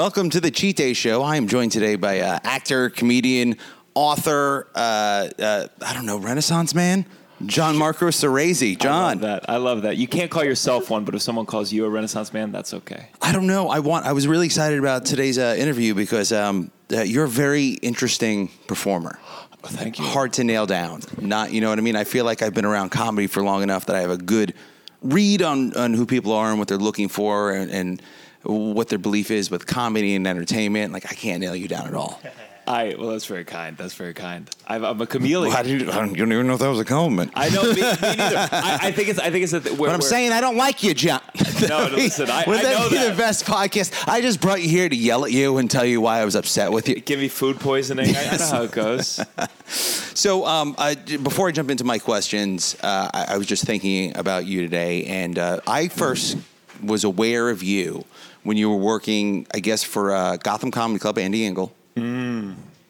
Welcome to the Cheat Day Show. I am joined today by uh, actor, comedian, author, uh, uh, I don't know, Renaissance man, John Marco Cerezi. I John, love that. I love that. You can't call yourself one, but if someone calls you a Renaissance man, that's okay. I don't know. I want. I was really excited about today's uh, interview because um, uh, you're a very interesting performer. Thank you. Hard to nail down. Not, you know what I mean. I feel like I've been around comedy for long enough that I have a good read on on who people are and what they're looking for and. and what their belief is with comedy and entertainment. Like I can't nail you down at all. I well, that's very kind. That's very kind. I'm, I'm a chameleon. How do you, I don't, you don't even know if that was a compliment. I know. Me, me neither. I, I think it's. I think it's. A, but I'm saying I don't like you, John. No, no, listen, I- Would I that be that. the best podcast? I just brought you here to yell at you and tell you why I was upset with you. give me food poisoning. I, I know how it goes. So, um, I, before I jump into my questions, uh, I, I was just thinking about you today, and uh, I first was aware of you when you were working, I guess, for uh, Gotham Comedy Club, Andy Engel.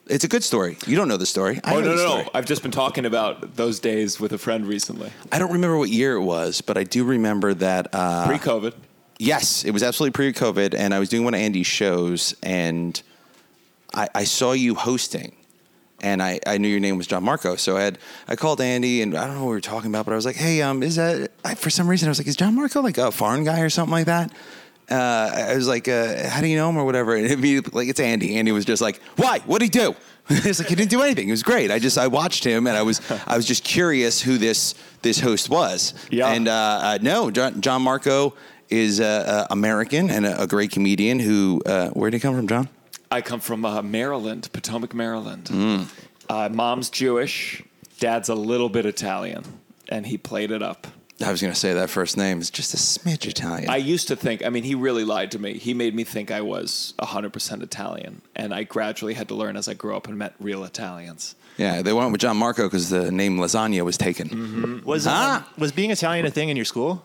It's a good story. You don't know the story. I Mm. oh no, no, no! I've just been talking about those days with a friend recently. I don't remember what year it was, but I do remember that. Uh, Pre-COVID. Yes, it was absolutely pre-COVID, and I was doing one of Andy's shows, and I, I saw you hosting, and I, I knew your name was Gianmarco, so I had I called Andy, and I don't know what we were talking about, but I was like, hey, um, is that I, for some reason I was like, is Gianmarco like a foreign guy or something like that? Uh, I was like, uh, how do you know him or whatever? And immediately, like, it's Andy. Andy was just like, why? What would he do? it's like he didn't do anything. It was great. I just I watched him, and I was I was just curious who this this host was. Yeah. And uh, uh, no, John, Gianmarco is uh, uh, American and a, a great comedian. Who? Uh, where did he come from, John? I come from uh, Maryland, Potomac, Maryland. Mm. Uh, mom's Jewish, dad's a little bit Italian, and he played it up. I was going to say that first name is just a smidge Italian. I used to think, I mean, he really lied to me. He made me think I was 100% Italian. And I gradually had to learn as I grew up and met real Italians. yeah, they went with Gianmarco because the name lasagna was taken. Was Ah. um, was being Italian a thing in your school?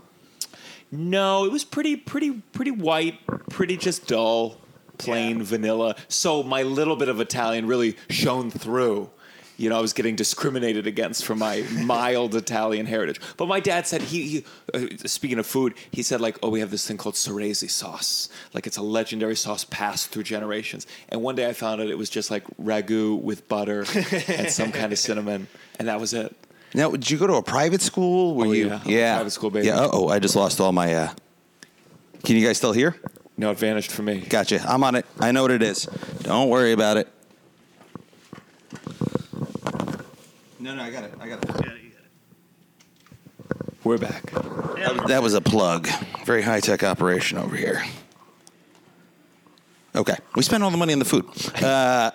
No, it was pretty, pretty, pretty white, pretty just dull, plain Yeah. vanilla. So my little bit of Italian really shone through. You know, I was getting discriminated against for my mild Italian heritage. But my dad said he, he uh, speaking of food, he said like, oh, we have this thing called Soresi sauce. Like it's a legendary sauce passed through generations. And one day I found out it was just like ragu with butter and some kind of cinnamon, and that was it. Now, did you go to a private school? Were Oh, you? yeah. I'm private school baby. Yeah. Oh, I just lost all my. Uh... Can you guys still hear? No, it vanished for me. Gotcha. I'm on it. I know what it is. Don't worry about it. No, no, I got it. I got it. We're back. That was a plug. Very high tech operation over here. Okay, we spent all the money on the food. Uh,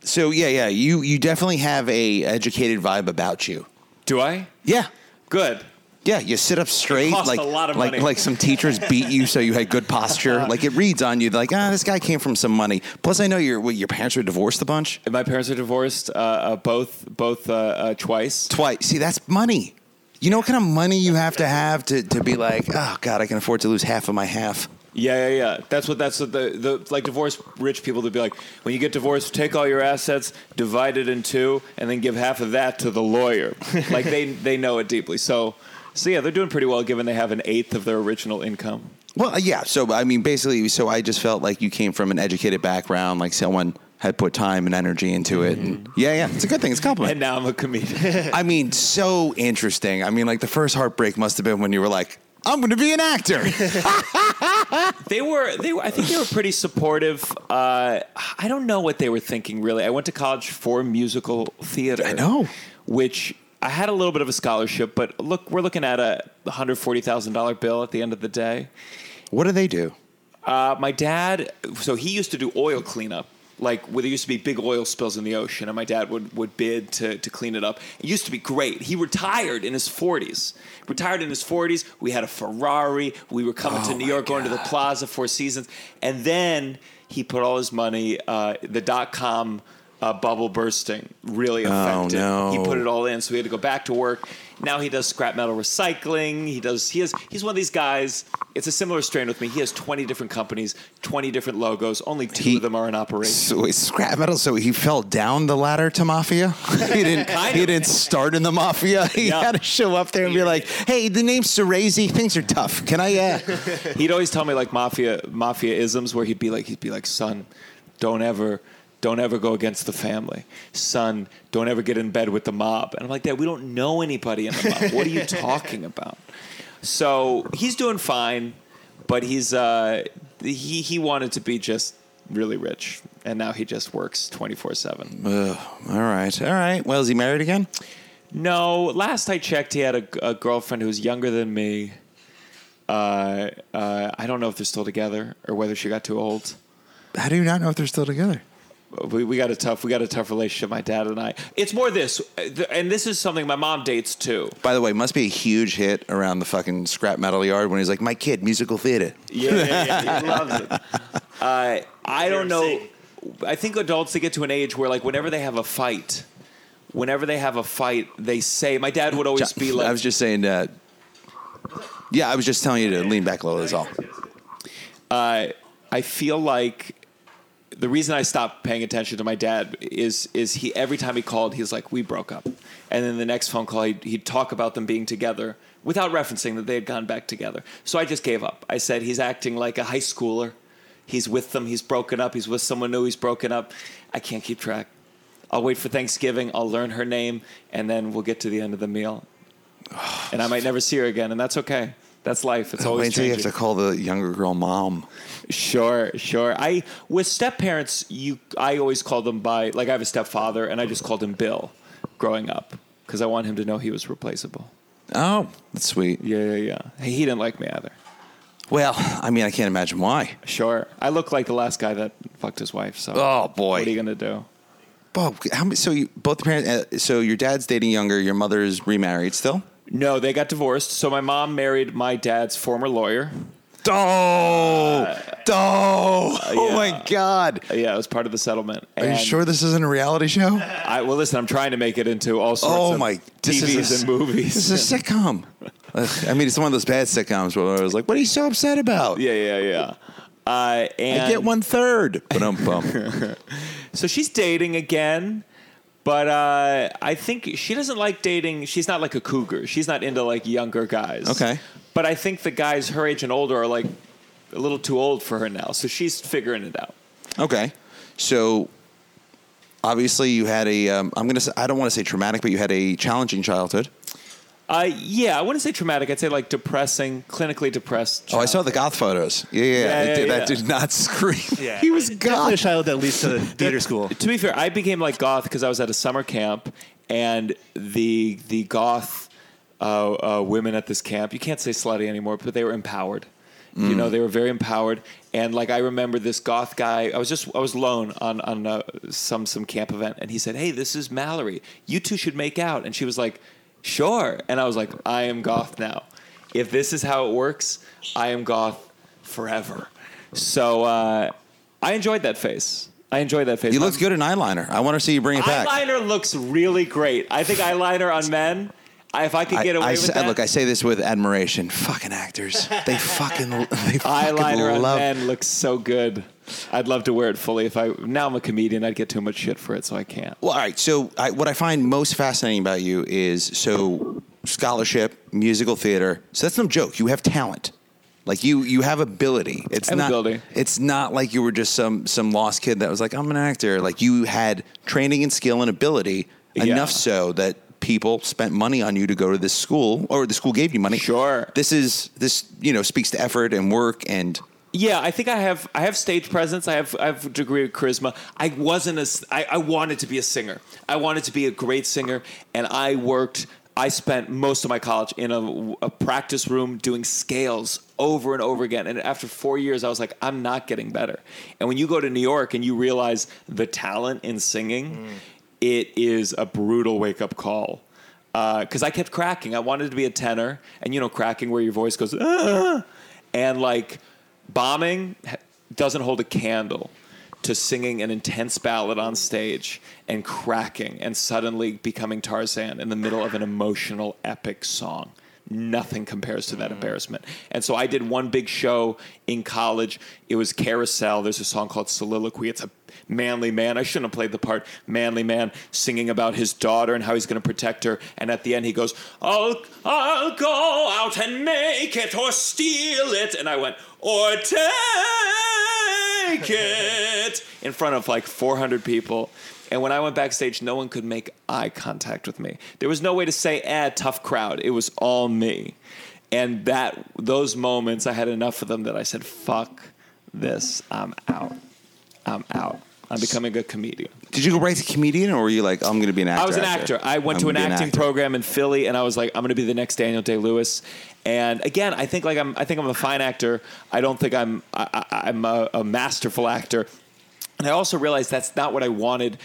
so yeah, yeah, you you definitely have a educated vibe about you. Do I? Yeah, Good. Yeah, you sit up straight. costs like a lot of like money. like some teachers beat you so you had good posture. like it reads on you. Like ah, this guy came from some money. Plus, I know your what, your parents were divorced a bunch. My parents are divorced, uh, uh, both both uh, uh, twice. Twice. See, that's money. You know what kind of money you have to have to, to be like, oh God, I can afford to lose half of my half. Yeah, yeah, yeah. That's what that's what the the like divorced rich people to be like. When you get divorced, take all your assets, divide it in two, and then give half of that to the lawyer. like they they know it deeply. So so yeah, they're doing pretty well given they have an eighth of their original income. Well, uh, yeah. So I mean, basically, so I just felt like you came from an educated background, like someone had put time and energy into it. And yeah, yeah, it's a good thing. It's a And now I'm a comedian. I mean, so interesting. I mean, like the first heartbreak must have been when you were like, I'm going to be an actor. they were they were I think they were pretty supportive. Uh, I don't know what they were thinking really. I went to college for musical theater. I know. Which I had a little bit of a scholarship, but look, we're looking at a hundred forty thousand dollar bill at the end of the day. what do they do? Uh, my dad, so he used to do oil cleanup. Like where there used to be big oil spills in the ocean, and my dad would, would bid to, to clean it up. It used to be great. He retired in his 40s. Retired in his 40s. We had a Ferrari. We were coming Oh to New York, going to the Plaza Four Seasons. And then he put all his money, uh, the dot com uh, bubble bursting really affected. no. He put it all in, so he had to go back to work. Now he does scrap metal recycling. He does. He has. He's one of these guys. It's a similar strain with me. He has twenty different companies, twenty different logos. Only two He- of them are in operation. So wait, scrap metal. So he fell down the ladder to mafia. he didn't. Kind he of. didn't start in the mafia. He Yeah. had to show up there and be like, "Hey, the name's Soresi. Things are tough. Can I?" Uh, He'd always tell me like mafia mafia isms where he'd be like he'd be like son, don't ever don't ever go against the family. Son, don't ever get in bed with the mob. And I'm like, Dad, we don't know anybody in the mob. What are you talking about? So he's doing fine, but he's uh, he he wanted to be just really rich, and now he just works twenty four seven. all right, all right. Well, is he married again? No, last I checked, he had a, a girlfriend who was younger than me. Uh, uh, I don't know if they're still together or whether she got too old. How do you not know if they're still together? We, we got a tough we got a tough relationship, my dad and I. It's more this, uh, and this is something my mom dates too. By the way, must be a huge hit around the fucking scrap metal yard when he's like, "My kid, musical theater." Yeah, yeah, yeah. He loves it. Uh, I don't know. I think adults they get to an age where like whenever they have a fight, whenever they have a fight, they say. My dad would always be like, I was just saying that. Yeah, I was just telling you to lean back a little. That's all. uh, I feel like the reason I stopped paying attention to my dad is is he every time he called he's like we broke up, and then the next phone call he'd, he'd talk about them being together without referencing that they had gone back together. So I just gave up. I said he's acting like a high schooler. He's with them. He's broken up. He's with someone new. He's broken up. I can't keep track. I'll wait for Thanksgiving. I'll learn her name, and then we'll get to the end of the meal. And I might never see her again, and that's okay. That's life. It's always Wait until you have to call the younger girl mom. Sure, sure. I with step parents, you I always call them by like I have a stepfather, and I just called him Bill, growing up, because I want him to know he was replaceable. Oh, that's sweet. Yeah, yeah, yeah. Hey, he didn't like me either. Well, I mean, I can't imagine why. Sure, I look like the last guy that fucked his wife. So, Oh boy. what are you gonna do? Bob, how many? So you both parents. Uh, so your dad's dating younger. Your mother's remarried still. No, they got divorced. So my mom married my dad's former lawyer. Oh, oh, oh yeah. my God! Uh, Yeah, it was part of the settlement. Are you sure this isn't a reality show? I, well, listen, I'm trying to make it into all sorts Oh of my! This TVs is a, and movies. This is a sitcom. I mean, it's one of those bad sitcoms where I was like, "What are you so upset about?" yeah, yeah, yeah. Uh, and I get one third. Bum bum. So she's dating again, but uh, I think she doesn't like dating. She's not like a cougar. She's not into like younger guys. Okay. But I think the guys her age and older are like a little too old for her now. So she's figuring it out. Okay, so obviously you had a. Um, I'm gonna. Say, I don't want to say traumatic, but you had a challenging childhood. Uh, yeah, I wouldn't say traumatic. I'd say like depressing, clinically depressed. Oh, I saw the goth photos. Yeah, yeah, Yeah, yeah, did- yeah. that did not scream. Yeah. he was Definitely a goth. child that leads to theater school. To be fair, I became like goth because I was at a summer camp, and the the goth uh, uh, women at this camp. You can't say slutty anymore, but they were empowered. You know, they were very empowered, and like I remember this goth guy. I was just I was alone on on uh, some some camp event, and he said, "Hey, this is Mallory. You two should make out." And she was like, "Sure." And I was like, "I am goth now. If this is how it works, I am goth forever." So uh, I enjoyed that face. I enjoyed that face. You looked good in eyeliner. I want to see you bring it back. Eyeliner looks really great. I think eyeliner on men. I, if I could get away I, with that, Look, I say this with admiration. Fucking actors. They fucking, they fucking eyeliner on men looks so good. I'd love to wear it fully. If I now I'm a comedian, I'd get too much shit for it, so I can't. Well, all right. So, I, what I find most fascinating about you is so scholarship, musical theater. So that's no joke. You have talent. Like you, you have ability. It's have not. ability. It's not like you were just some some lost kid that was like, I'm an actor. Like you had training and skill and ability Yeah. enough so that people spent money on you to go to this school, or the school gave you money. Sure. This is this you know speaks to effort and work and Yeah, I think I have I have stage presence. I have I have a degree of charisma. I wasn't a I, I wanted to be a singer. I wanted to be a great singer, and I worked. I spent most of my college in a, a practice room doing scales over and over again. And after four years, I was like, I'm not getting better. And when you go to New York and you realize the talent in singing, it is a brutal wake up call. Because I kept cracking. I wanted to be a tenor, and you know, cracking where your voice goes, "Ah," and like bombing doesn't hold a candle to singing an intense ballad on stage and cracking and suddenly becoming Tarzan in the middle of an emotional epic song. Nothing compares to that mm. embarrassment. And so I did one big show in college. It was Carousel. There's a song called Soliloquy. It's a manly man. I shouldn't have played the part. Manly man singing about his daughter and how he's going to protect her. And at the end, he goes, "I'll I'll go out and make it or steal it." And I went, "Or take it," in front of like 400 people. And when I went backstage, no one could make eye contact with me. There was no way to say, "eh, tough crowd." It was all me. And that those moments, I had enough of them that I said, "Fuck this. I'm out." I'm out. I'm becoming a comedian. Did you go right to comedian, or were you like, I'm going to be an actor? I was an after? actor. I went I'm to an acting actor. program in Philly, and I was like, I'm going to be the next Daniel Day Lewis. And again, I think like I'm. I think I'm a fine actor. I don't think I'm. I, I, I'm a, a masterful actor. And I also realized that's not what I wanted.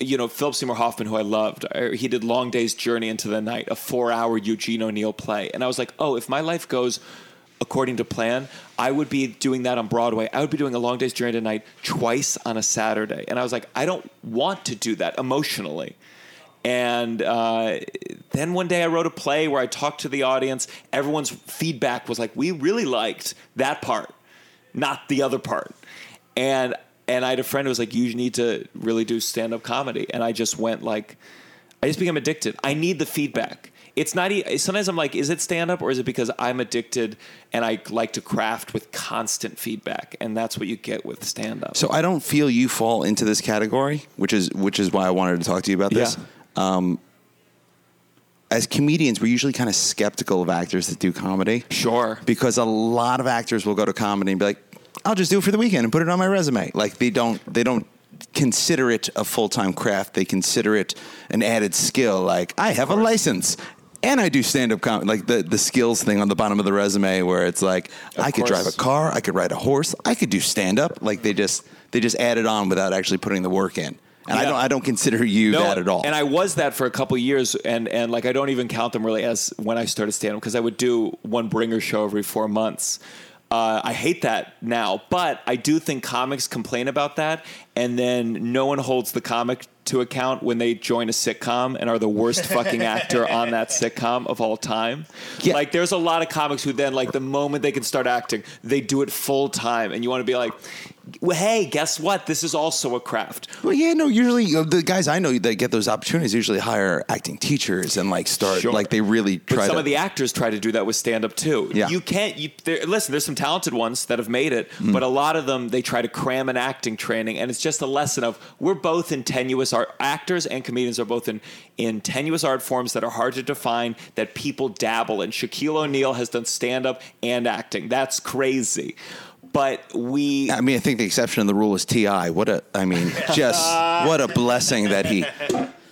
You know, Philip Seymour Hoffman, who I loved, uh, he did Long Day's Journey into the Night, a four-hour Eugene O'Neill play, and I was like, oh, if my life goes according to plan, I would be doing that on Broadway. I would be doing a Long Day's Journey to Night twice on a Saturday, and I was like, I don't want to do that emotionally. And uh, then one day I wrote a play where I talked to the audience. Everyone's feedback was like, we really liked that part, not the other part. And and I had a friend who was like, you need to really do stand up comedy. And I just went like, I just became addicted. I need the feedback. It's not. e- Sometimes I'm like, is it stand up or is it because I'm addicted and I like to craft with constant feedback? And that's what you get with stand up. So I don't feel you fall into this category, which is which is why I wanted to talk to you about this. Um, as comedians, we're usually kind of skeptical of actors that do comedy. Sure. Because a lot of actors will go to comedy and be like, "I'll just do it for the weekend and put it on my resume." Like they don't they don't consider it a full time craft. They consider it an added skill. Like I have a license. And I do stand up comedy, like the, the skills thing on the bottom of the resume, where it's like I could course. drive a car, I could ride a horse, I could do stand up. Like they just they just add it on without actually putting the work in. And I don't I don't consider you that at all. And I was that for a couple years, and and like I don't even count them really as when I started stand up because I would do one bringer show every four months. Uh, I hate that now, but I do think comics complain about that, and then no one holds the comic to account when they join a sitcom and are the worst fucking actor on that sitcom of all time. Yeah. Like, there's a lot of comics who then, like, the moment they can start acting, they do it full time, and you want to be like, well, hey, guess what? This is also a craft. Well, yeah, no. Usually, uh, the guys I know that get those opportunities usually hire acting teachers and like start Sure. like they really But try some to. of the actors try to do that with stand up too. Yeah. You can't. You, there, listen, there's some talented ones that have made it, Mm. but a lot of them they try to cram an acting training, and it's just a lesson of we're both in tenuous art. Actors and comedians are both in in tenuous art forms that are hard to define that people dabble in. Shaquille O'Neal has done stand up and acting. That's crazy. But we I mean, I think the exception of the rule is T. What a, I mean, just what a blessing that he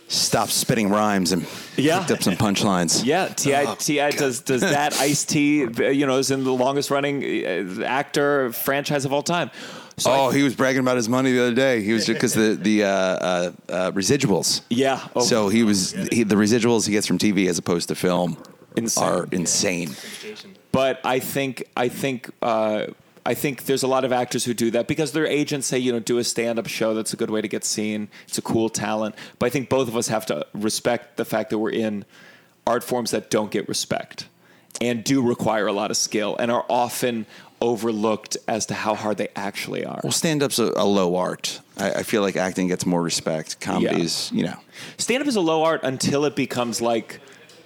stopped spitting rhymes and Yeah. picked up some punchlines. Yeah, T Oh, T does does that. Ice T, you know, is in the longest running uh, actor franchise of all time. So I- Oh, he was bragging about his money the other day. He was because the the uh, uh, uh, residuals. yeah. Oh, So he was he, the residuals he gets from TV as opposed to film Insane. are insane. but I think I think uh, I think there's a lot of actors who do that because their agents say you know do a stand up show. That's a good way to get seen. It's a cool talent. But I think both of us have to respect the fact that we're in art forms that don't get respect and do require a lot of skill and are often overlooked as to how hard they actually are. Well, stand up's a, a low art. I, I feel like acting gets more respect. Comedies, you know. Stand up is a low art until it becomes like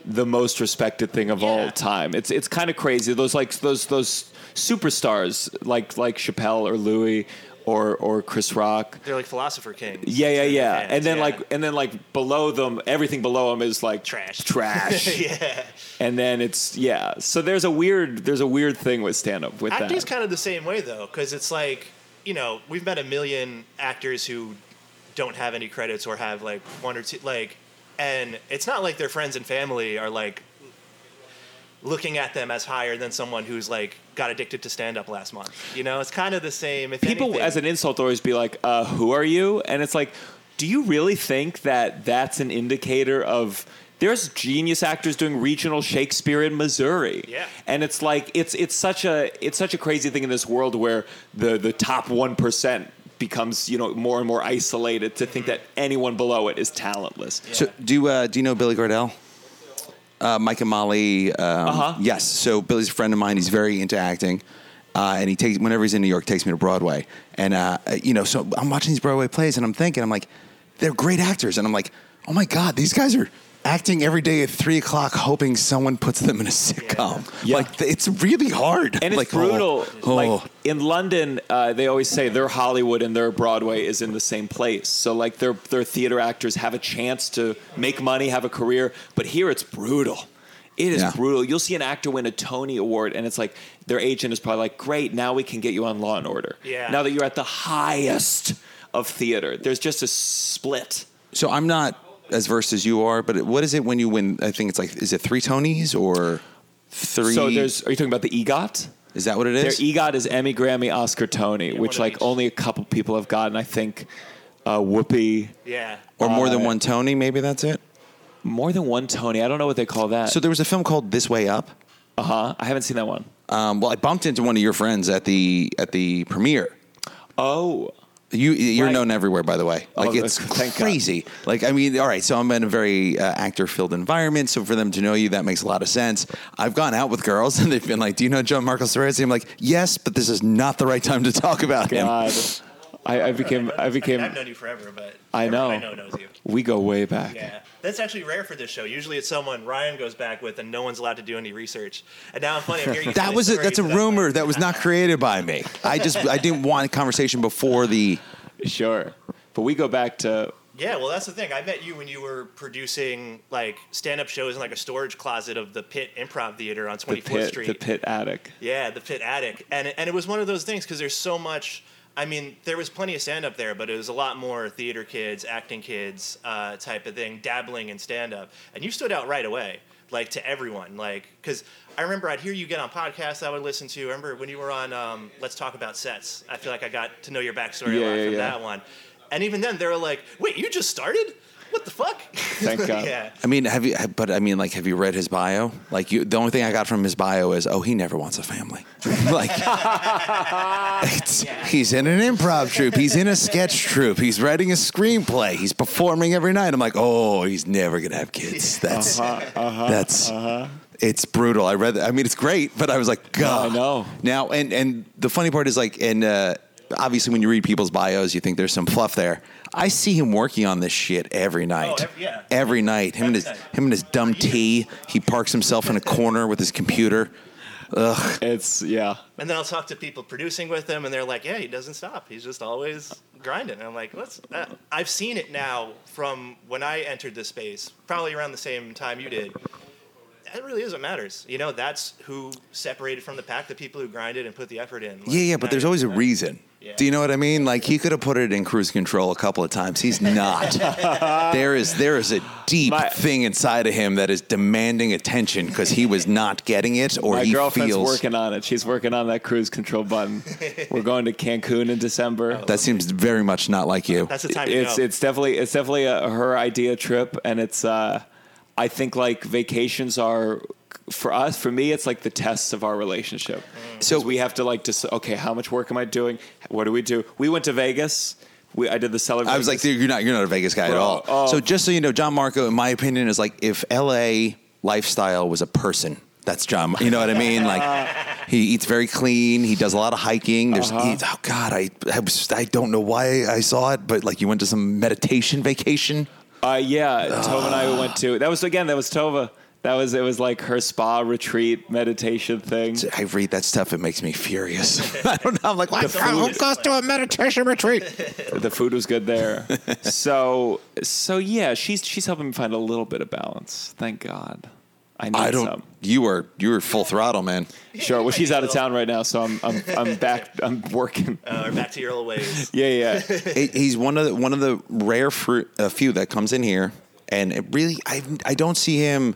the most respected thing of all time. It's it's kind of crazy. Those like those those superstars like like Chappelle or Louis or or Chris Rock. They're like philosopher kings. Yeah, yeah, yeah. fans, and then yeah. like and then like below them, everything below them is like Trash. trash. yeah. And then it's yeah. So there's a weird there's a weird thing with stand up with Acting's that. kind of the same way though, because it's like you know we've met a million actors who don't have any credits or have like one or two like, and it's not like their friends and family are like looking at them as higher than someone who's like got addicted to stand up last month. You know, it's kind of the same. If People anything. as an insult always be like, uh, "Who are you?" And it's like, do you really think that that's an indicator of? There's genius actors doing regional Shakespeare in Missouri. Yeah. and it's like it's it's such a it's such a crazy thing in this world where the the top one percent becomes you know more and more isolated to think that anyone below it is talentless. So do uh, do you know Billy Gardell? Uh, Mike and Molly. Um, Uh-huh. Yes. So Billy's a friend of mine. He's very into acting. Uh, and he takes whenever he's in New York, takes me to Broadway, and uh, you know, so I'm watching these Broadway plays, and I'm thinking, I'm like, they're great actors, and I'm like, oh my god, these guys are acting every day at three o'clock, hoping someone puts them in a sitcom. Yeah. Like it's really hard, And it's like, oh, brutal. oh. Like in London, uh, they always say their Hollywood and their Broadway is in the same place. So like their their theater actors have a chance to make money, have a career. But here it's brutal. It is Yeah. brutal. You'll see an actor win a Tony Award, and it's like their agent is probably like, "Great, now we can get you on Law and Order." Yeah. Now that you're at the highest of theater, there's just a split. So I'm not as versed as you are, but what is it when you win? I think it's like, is it three Tonys or three? So there's. Are you talking about the EGOT? is that what it is? Their? EGOT is Emmy, Grammy, Oscar, Tony, Yeah, which like each. only a couple people have gotten. I think uh, Whoopi. Yeah. or more than uh, one Tony? Maybe that's it. More than one Tony. I don't know what they call that. So there was a film called This Way Up. uh huh. I haven't seen that one. Um, well, I bumped into one of your friends at the at the premiere. Oh, You you're known everywhere, by the way. Like Oh, it's thank God. crazy. Like I mean, all right. So I'm in a very uh, actor filled environment. So for them to know you, that makes a lot of sense. I've gone out with girls and they've been like, "Do you know Gianmarco Soresi?" I'm like, "Yes, but this is not the right time to talk about him." God. I, I became. I became. I've known you forever, but I know. I know knows you. We go way back. Yeah, that's actually rare for this show. Usually, it's someone Ryan goes back with, and no one's allowed to do any research. And now I'm funny. I'm hearing That was a, that's a that rumor like, that was not created by me. I just I didn't want a conversation before the. Sure. But we go back to. Yeah, well, that's the thing. I met you when you were producing like stand-up shows in like a storage closet of the Pit Improv Theater on The 24th pit, Street. the pit attic. Yeah, the Pit Attic, and and it was one of those things because there's so much. I mean, there was plenty of stand up there, but it was a lot more theater kids, acting kids, uh, type of thing, dabbling in stand up, and you stood out right away, like to everyone, like because I remember I'd hear you get on podcasts I would listen to. I remember when you were on um, Let's Talk About Sets. I feel like I got to know your backstory a lot yeah, from yeah. that one, and even then they were like, "Wait, you just started? What the fuck?" Thank God. yeah. I mean, have you? But I mean, like, have you read his bio? Like, you, the only thing I got from his bio is, oh, he never wants a family. like, it's, he's in an improv troupe. He's in a sketch troupe. He's writing a screenplay. He's performing every night. I'm like, oh, he's never gonna have kids. That's uh-huh, uh-huh, that's. Uh-huh. It's brutal. I read. That. I mean, it's great, but I was like, God. I know. Now, and and the funny part is like, and uh, obviously, when you read people's bios, you think there's some fluff there. I see him working on this shit every night. every- yeah. Every night. Him and his night. him and his dumb tea. He parks himself in a corner with his computer. Ugh. It's yeah. And then I'll talk to people producing with him, and they're like, "Yeah, he doesn't stop. He's just always grinding." And I'm like, "Let's." Uh, I've seen it now from when I entered this space, probably around the same time you did. That really is what matters. You know, that's who separated from the pack, the people who grinded and put the effort in. Like, Yeah, yeah, but there's always a reason. Yeah. Do you know what I mean? Like he could have put it in cruise control a couple of times. He's not. there is there is a deep My- thing inside of him that is demanding attention because he was not getting it, or My he girlfriend's feels working on it. She's working on that cruise control button. We're going to Cancun in December. that seems very much not like you. That's the time to it's go. it's definitely it's definitely a, her idea trip, and it's uh, I think like vacations are for us for me it's like the tests of our relationship. So we have to like just okay, how much work am I doing? What do we do? We went to Vegas. We I did the celebration. I was like, you're not you're not a Vegas guy at all. oh. So just so you know, Gianmarco, in my opinion, is like if L.A. lifestyle was a person. That's John. You know what I mean? Like he eats very clean. He does a lot of hiking. There's Uh-huh. he- oh god, I I, was, I don't know why I saw it, but like you went to some meditation vacation. Uh, yeah, Tova and I went to. That was again. That was Tova. That was it. Was like her spa retreat meditation thing. I read that stuff. It makes me furious. I don't know. I'm like, why The food- who goes to a meditation retreat? the food was good there. so so yeah, she's she's helping me find a little bit of balance. Thank God. I need I don't. some. You are you are full throttle, man. Sure. Well, she's out of town right now, so I'm I'm I'm back. I'm working. uh, or back to your old ways. Yeah, yeah. He- he's one of the, one of the rare fruit, uh, few that comes in here, and it really, I I don't see him.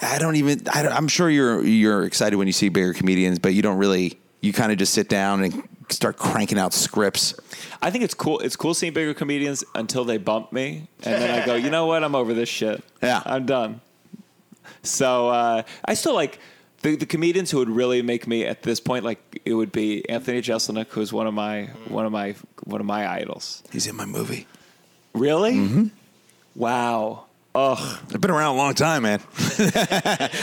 I don't even. I don't, I'm sure you're you're excited when you see bigger comedians, but you don't really. You kind of just sit down and start cranking out scripts. I think it's cool. It's cool seeing bigger comedians until they bump me, and then I go, you know what? I'm over this shit. Yeah. I'm done. So uh, I still like The, the comedians who would really make me at this point, like it would be Anthony Jeselnik, who's one of my one of my one of my idols. He's in my movie. Really? Mm-hmm. Wow. Ugh. I've been around a long time, man.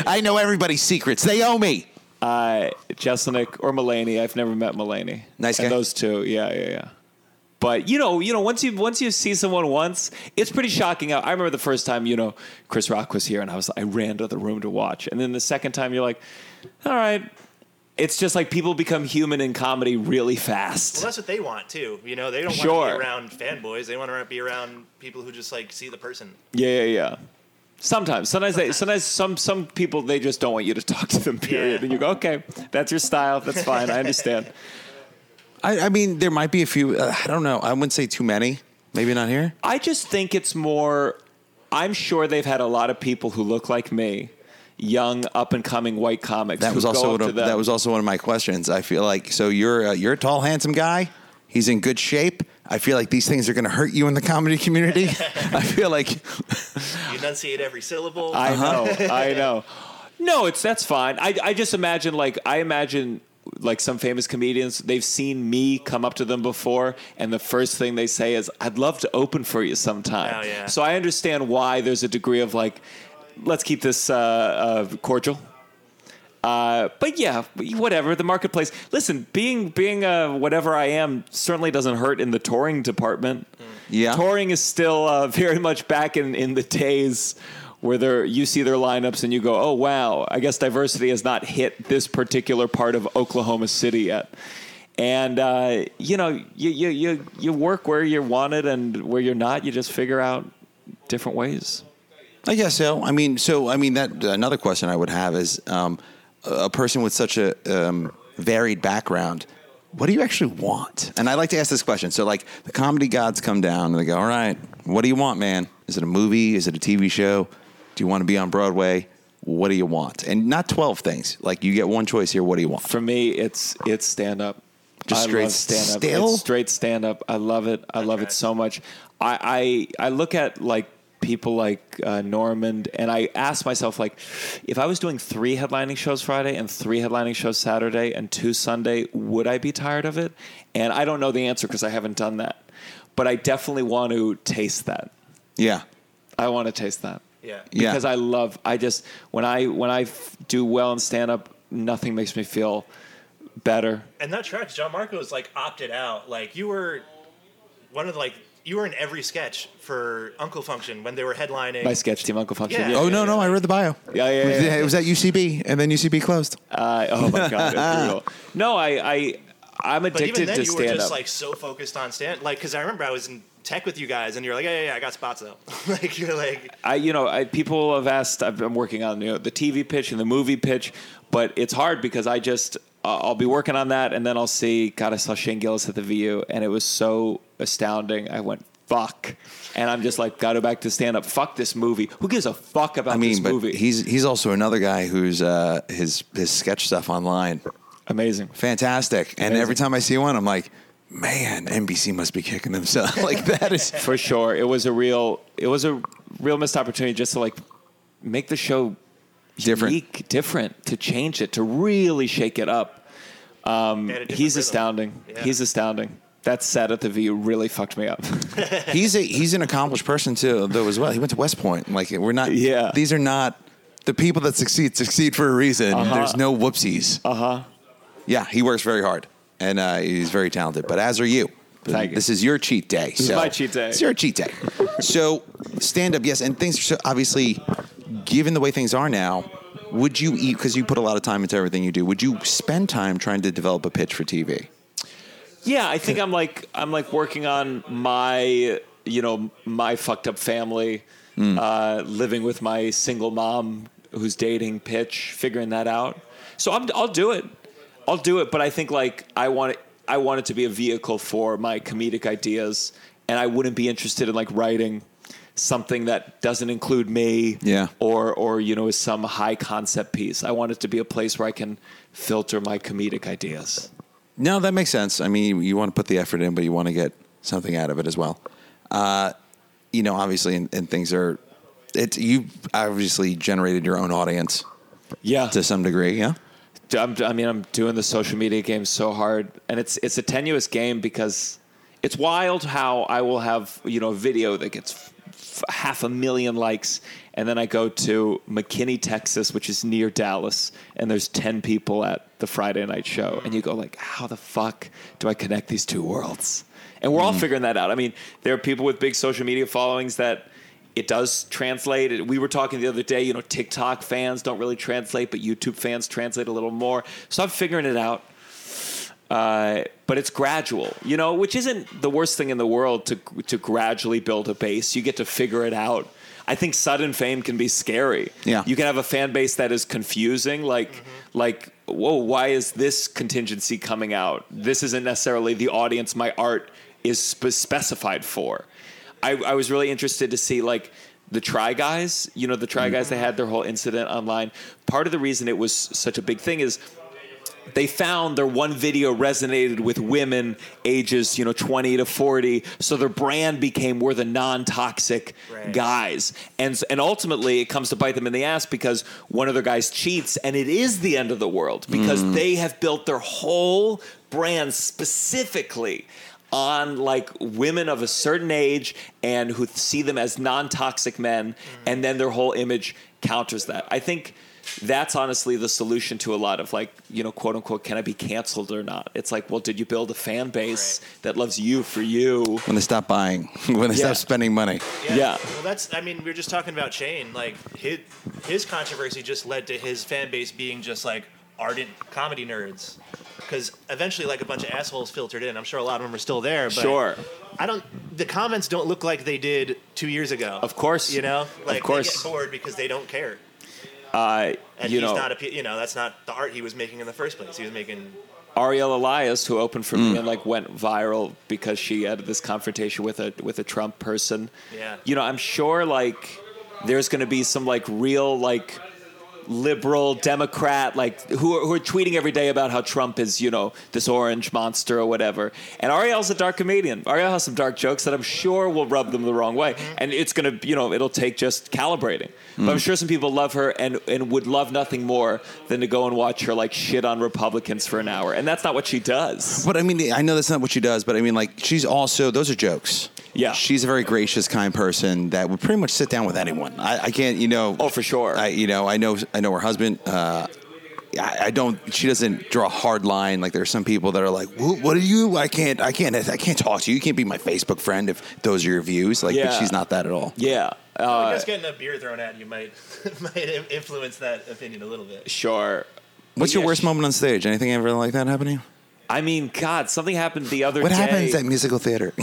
I know everybody's secrets. They owe me. Uh, Jeselnik or Mulaney. I've never met Mulaney. Nice And guy. those two, yeah, yeah, yeah. But you know, you know, once you once you see someone once, it's pretty shocking. I remember the first time, you know, Chris Rock was here, and I was I ran to the room to watch, and then the second time, you're like, all right. It's just like people become human in comedy really fast. Well, fast. that's what they want too. You know, they don't want Sure. to be around fanboys. They want to be around people who just like see the person. Yeah, yeah, yeah. Sometimes, sometimes, they, sometimes some some people they just don't want you to talk to them. Period, Yeah. and you go, okay, that's your style. That's fine. I understand. I, I mean, there might be a few. Uh, I don't know. I wouldn't say too many. Maybe not here. I just think it's more. I'm sure they've had a lot of people who look like me, young up and coming white comics. That was also one of, that was also one of my questions. I feel like so you're a, you're a tall, handsome guy. He's in good shape. I feel like these things are going to hurt you in the comedy community. I feel like You enunciate every syllable. I Uh-huh. know. I know. No, it's that's fine. I I just imagine like I imagine like some famous comedians they've seen me come up to them before and the first thing they say is I'd love to open for you sometime. Oh, yeah. So I understand why there's a degree of like let's keep this uh, uh, cordial. Uh, but yeah, whatever the marketplace. Listen, being being uh, whatever I am certainly doesn't hurt in the touring department. Yeah. touring is still uh, very much back in, in the days where there you see their lineups and you go, oh wow, I guess diversity has not hit this particular part of Oklahoma City yet. And uh, you know, you, you you you work where you're wanted and where you're not. You just figure out different ways. I guess so. I mean, so I mean that another question I would have is um, a person with such a um, varied background. What do you actually want? And I like to ask this question. So, like, the comedy gods come down and they go, "All right, what do you want, man? Is it a movie? Is it a TV show? Do you want to be on Broadway? What do you want?" And not twelve things. Like, you get one choice here. What do you want? For me, it's it's stand up. Just I straight stand up. still? It's straight stand up. I love it. I love it so much. I I, I look at like people like uh, Normand, and I ask myself like, if I was doing three headlining shows Friday and three headlining shows Saturday and two Sunday, would I be tired of it? And I don't know the answer because I haven't done that, but I definitely want to taste that. Yeah, I want to taste that yeah. Yeah. because I love. I just when I when I f- do well in stand up, nothing makes me feel better. And that tracks. Gianmarco's like opted out. Like you were one of the, like you were in every sketch for Uncle Function when they were headlining. My sketch team, Uncle Function. Yeah. Oh no, no, I read the bio. Yeah, yeah, yeah. It was at UCB, and then UCB closed. Uh, oh my god. No, I, I, I'm addicted but even addicted then, to you were just like so focused on stand. Like because I remember I was in tech with you guys, and you're like, yeah, yeah, yeah I got spots though. like you're like, I, you know, I, people have asked. I've been working on you know the TV pitch and the movie pitch, but it's hard because I just uh, I'll be working on that, and then I'll see. God, I saw Shane Gillis at the VU, and it was so astounding. I went fuck, and I'm just like, got to go back to stand up. Fuck this movie. Who gives a fuck about I mean, this but movie? he's he's also another guy who's uh, his his sketch stuff online amazing. fantastic. And every time I see one, I'm like, man, NBC must be kicking themselves. like that is for sure. It was a real it was a real missed opportunity just to like make the show Different. unique, different, to change it, to really shake it up. Um, They had a different he's rhythm. astounding. Yeah. He's astounding. That set at the VU really fucked me up. he's a he's an accomplished person too, though as well. He went to West Point. Like we're not. Yeah. These are not the people that succeed succeed for a reason. Uh-huh. There's no whoopsies. uh huh. Yeah, he works very hard and uh, he's very talented. But as are you. Thank you. This is your cheat day. is so my cheat day. It's your cheat day. so stand up, yes, and things are so obviously, given the way things are now, would you eat because you put a lot of time into everything you do? Would you spend time trying to develop a pitch for TV? Yeah, I think I'm like I'm like working on my you know my fucked up family, Hmm. uh, living with my single mom who's dating pitch, figuring that out. So I'm, I'll do it. I'll do it, but I think like I want it. I want it to be a vehicle for my comedic ideas, and I wouldn't be interested in like writing something that doesn't include me Yeah. or or you know is some high concept piece i want it to be a place where i can filter my comedic ideas No, that makes sense. I mean, you, want to put the effort in, but you want to get something out of it as well. Uh, you know, obviously, and, and things are. It you obviously generated your own audience. Yeah. to some degree. Yeah. I'm, I mean, I'm doing the social media game so hard, and it's it's a tenuous game because it's wild how I will have you know a video that gets half a million likes, and then I go to McKinney, Texas, which is near Dallas, and there's ten people at the Friday night show, and you go like, how the fuck do I connect these two worlds? And we're all mm. figuring that out. I mean, there are people with big social media followings that it does translate. We were talking the other day, you know, TikTok fans don't really translate, but YouTube fans translate a little more. So I'm figuring it out. Uh, but it's gradual, you know, which isn't the worst thing in the world to to gradually build a base. You get to figure it out. I think sudden fame can be scary. Yeah. you can have a fan base that is confusing, like like whoa, why is this contingency coming out? This isn't necessarily the audience my art is spe- specified for. I, I was really interested to see like the Try Guys. You know, the Try Guys. They had their whole incident online. Part of the reason it was such a big thing is they found their one video resonated with women ages you know 20 to 40 so their brand became we're the non-toxic Right. guys. And and ultimately it comes to bite them in the ass because one of their guys cheats and it is the end of the world because mm. they have built their whole brand specifically on like women of a certain age and who see them as non-toxic men mm. and then their whole image counters that. I think that's honestly the solution to a lot of like you know quote unquote can i be canceled or not it's like well did you build a fan base that loves you for you When they stop buying, when they Yeah. stop spending money. Yeah. Well, that's. I mean, we were just talking about Shane. Like his his controversy just led to his fan base being just like ardent comedy nerds. Because eventually, like a bunch of assholes filtered in. I'm sure a lot of them are still there. But Sure. I don't. The comments don't look like they did two years ago. Of course. You know, like of course. they get bored because they don't care. Uh, And you he's know not a. You know, that's not the art he was making in the first place. He was making. Ariel Elias, who opened for me and like went viral because she had this confrontation with a with a Trump person. Yeah. You know, I'm sure like there's going to be some like real like liberal Democrat like who are, who are tweeting every day about how Trump is you know this orange monster or whatever. And Ariel's a dark comedian. Ariel has some dark jokes that I'm sure will rub them the wrong way. Mm-hmm. And it's going to you know it'll take just calibrating. But I'm mm. sure some people love her and and would love nothing more than to go and watch her like shit on Republicans for an hour. And that's not what she does. But I mean, I know that's not what she does, but I mean, like, she's also, those are jokes. Yeah. She's a very gracious, kind person that would pretty much sit down with anyone. I, I can't, you know. Oh, for sure. I, you know, I know, I know her husband. Uh, I, I don't. She doesn't draw a hard line. Like there are some people that are like, "Wh- "What are you? I can't. I can't. I can't talk to you. You can't be my Facebook friend if those are your views." Like, but Yeah. she's not that at all. Yeah. I Uh, guess getting a beer thrown at you might might influence that opinion a little bit. sure. What's Yeah, your worst she- moment on stage? Anything ever like that happen to you? I mean, God, something happened the other What day. What happens at musical theater?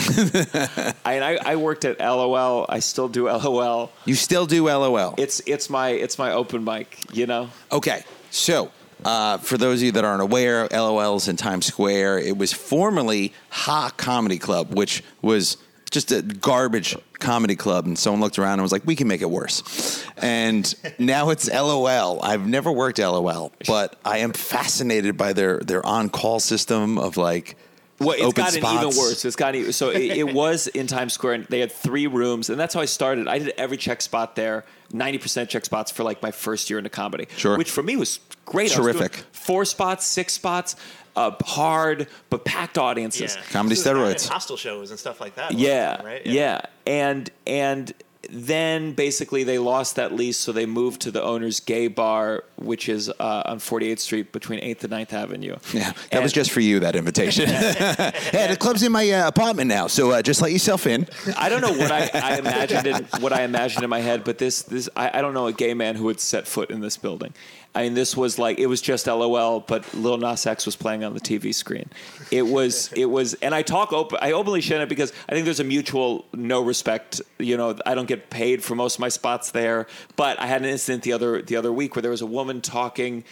I, I, I worked at LOL. I still do LOL. you still do LOL. It's it's my it's my open mic. You know. Okay, so uh, for those of you that aren't aware, LOL's in Times Square. It was formerly Ha Comedy Club, which was just a garbage comedy club. And someone looked around and was like, "We can make it worse." And now it's LOL. I've never worked LOL, but I am fascinated by their their on call system of like. Well, it's open gotten spots. even worse. It's gotten even, so it, it was in Times Square, and they had three rooms, and that's how I started. I did every check spot there, ninety percent check spots for like my first year into comedy, Sure. which for me was great. I was Terrific. four spots, six spots, uh, hard but packed audiences. Comedy This was back in steroids. hostel shows and stuff like that. Yeah, right. yeah, and and then basically they lost that lease, so they moved to the owner's gay bar, which is uh, on 48th Street between 8th and 9th Avenue. Yeah, that was just for you. That invitation. hey, the club's in my uh, apartment now, so uh, just let yourself in. I don't know what I, I imagined in what I imagined in my head, but this this I, I don't know a gay man who would set foot in this building. I mean, this was like it was just LOL, but Lil Nas X was playing on the TV screen. It was it was, and I talk open. I openly share it because I think there's a mutual no respect. You know, I don't get paid for most of my spots there, but I had an incident the other the other week where there was a woman talking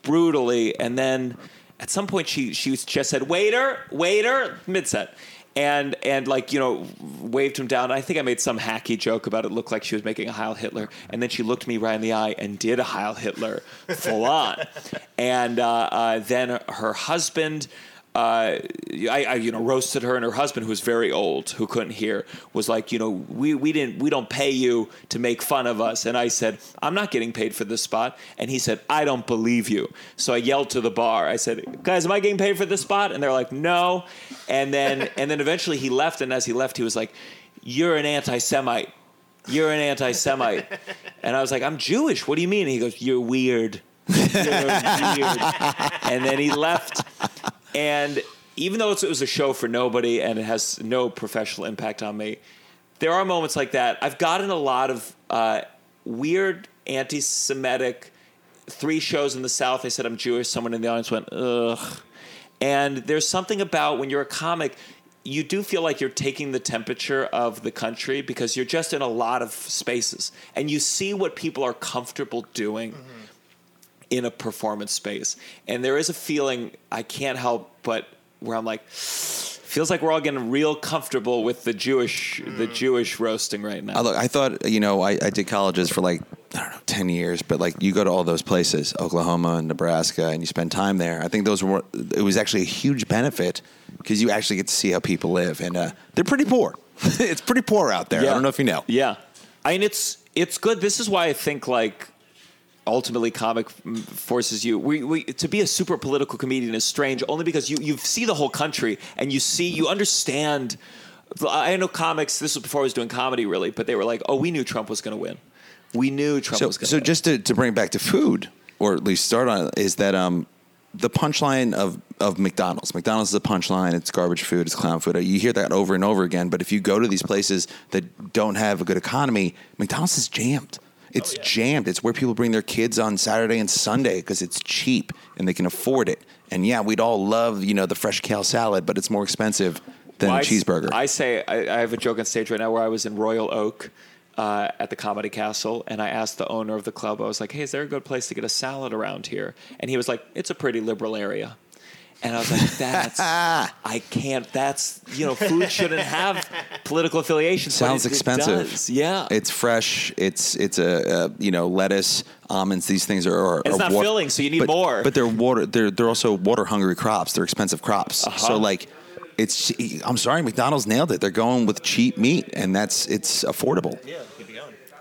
brutally, and then at some point she she just said waiter waiter mid set. And and like you know, waved him down. I think I made some hacky joke about it. Looked like she was making a Heil Hitler, and then she looked me right in the eye and did a Heil Hitler full on. and uh, uh, then her husband uh, I, I, you know, roasted her and her husband, who was very old, who couldn't hear, was like, you know, we, we didn't, we don't pay you to make fun of us. And I said, I'm not getting paid for this spot. And he said, I don't believe you. So I yelled to the bar. I said, guys, am I getting paid for this spot? And they're like, no. And then, and then eventually he left. And as he left, he was like, you're an anti-Semite. You're an anti-Semite. And I was like, I'm Jewish. What do you mean? And he goes, you're weird. You're weird. And then he left. And even though it was a show for nobody and it has no professional impact on me, there are moments like that. I've gotten a lot of uh, weird anti Semitic three shows in the South. I said I'm Jewish. Someone in the audience went, ugh. And there's something about when you're a comic, you do feel like you're taking the temperature of the country because you're just in a lot of spaces and you see what people are comfortable doing in a performance space. And there is a feeling I can't help but where I'm like, feels like we're all getting real comfortable with the Jewish the Jewish roasting right now. I, look, I thought, you know, I, I did colleges for like, I don't know, 10 years, but like you go to all those places, Oklahoma and Nebraska, and you spend time there. I think those were, it was actually a huge benefit because you actually get to see how people live. And uh, they're pretty poor. it's pretty poor out there. I don't know if you know. Yeah, I mean it's it's good. This is why I think like ultimately comic forces you we, we to be a super political comedian is strange only because you you see the whole country and you see you understand. I know comics. This was before I was doing comedy, really, but they were like, "Oh, we knew Trump was going to win. We knew Trump So, was going to." so win. just to, to bring it back to food, or at least start on it, is that um, the punchline of, of McDonald's. McDonald's is a punchline. It's garbage food. It's clown food. You hear that over and over again. But if you go to these places that don't have a good economy, McDonald's is jammed. It's jammed. It's where people bring their kids on Saturday and Sunday because it's cheap and they can afford it. And yeah, we'd all love you know the fresh kale salad, but it's more expensive than Well, a I cheeseburger. I say I, I have a joke on stage right now where I was in Royal Oak uh, at the Comedy Castle, and I asked the owner of the club. I was like, "Hey, is there a good place to get a salad around here?" And he was like, "It's a pretty liberal area." And I was like, "That's I can't. That's you know, food shouldn't have political affiliations. Sounds it- it expensive. does. Yeah, It's fresh. It's it's a, a you know lettuce, almonds. These things are. are It's are not filling, so you need but, more. But they're water. They're they're also water hungry crops. They're expensive crops. Uh-huh. So like, it's. I'm sorry, McDonald's nailed it. They're going with cheap meat, and that's it's affordable. Yeah, it.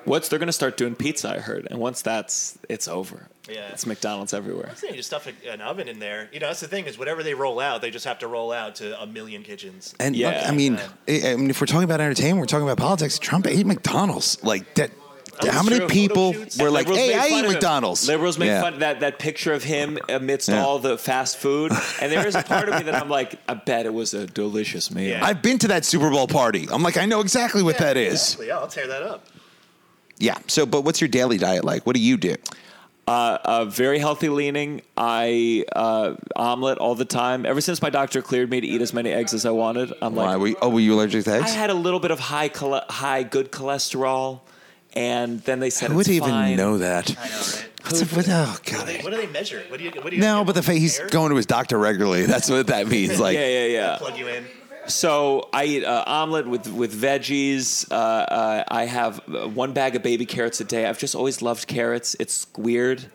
What's they're going to start doing pizza? I heard, and once that's it's over. Yeah. it's McDonald's everywhere. I think you just stuff an oven in there. You know, that's the thing is whatever they roll out, they just have to roll out to a million kitchens. And Yeah. look, I mean, I I mean, if we're talking about entertainment, we're talking about politics. Trump ate McDonald's. Like that. That's how many true. people were like, Liberals "Hey, I fun eat. McDonald's." Liberals make Yeah. fun that that picture of him amidst Yeah. all the fast food, and there is a part of me that I'm like, I bet it was a delicious meal. Yeah. I've been to that Super Bowl party. I'm like, I know exactly what that is. Exactly. Yeah, I'll tear that up. Yeah. So, but what's your daily diet like? What do you do? Uh, uh, very healthy leaning. I uh, omelet all the time. Ever since my doctor cleared me to eat as many eggs as I wanted, I'm Why like, were you, oh, were you allergic to eggs? I had a little bit of high chole- high good cholesterol, and then they said Who would it's even fine. know that? I know, right? What's up with, oh What do, god. what do they measure? What do you? What do you? No, but the fact he's going to his doctor regularly. That's what that means. Like, Yeah, yeah, yeah. plug you in. So I eat uh, omelet with with veggies. Uh, uh, I have uh, one bag of baby carrots a day. I've just always loved carrots. It's weird.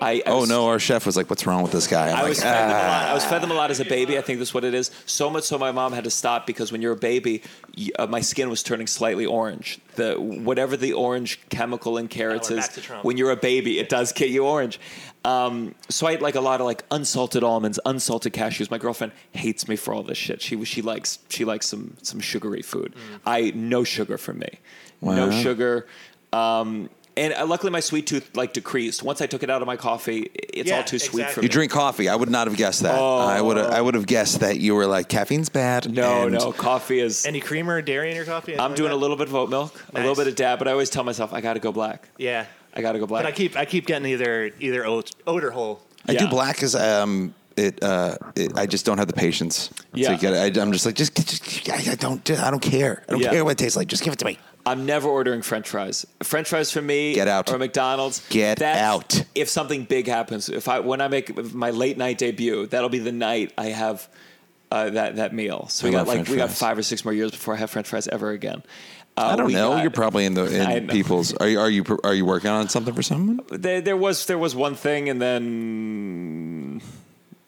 I, I oh was- no, our chef was like, "What's wrong with this guy?" I'm I like, was fed them a lot. "Ah." I was fed them a lot as a baby. I think that's what it is. So much so my mom had to stop because when you're a baby, y- uh, my skin was turning slightly orange. The whatever the orange chemical in carrots is, back to Trump. when you're a baby, it does get you orange. Um, so I ate like a lot of like unsalted almonds, unsalted cashews. My girlfriend hates me for all this shit. She she likes she likes some some sugary food. Mm. I no sugar for me, no sugar. Um, and uh, luckily, my sweet tooth like decreased once I took it out of my coffee. It's Yeah, all too sweet for me. You drink coffee. I would not have guessed that. Oh. I would I would have guessed that you were like caffeine's bad. No, and- no, coffee is. Any creamer or dairy in your coffee? I'm doing a little bit of oat milk, a little bit of dab, but I always tell myself I got to go black. Yeah. I got to go black. But I keep I keep getting either either oat, oat or whole. I do black because um, it, uh, it, I just don't have the patience Yeah. to get it. I, I'm just like, just, just I, I don't, I don't care. I don't Yeah. care what it tastes like. Just give it to me. I'm never ordering French fries. French fries for me, Get out. or McDonald's. Get out. If something big happens, if I when I make my late night debut, that'll be the night I have uh, that that meal. So I we got like French we got five or six more years before I have French fries ever again. Uh, I don't know. got- You're probably in the in people's. Are you are you are you working on something for someone? there, there was there was one thing, and then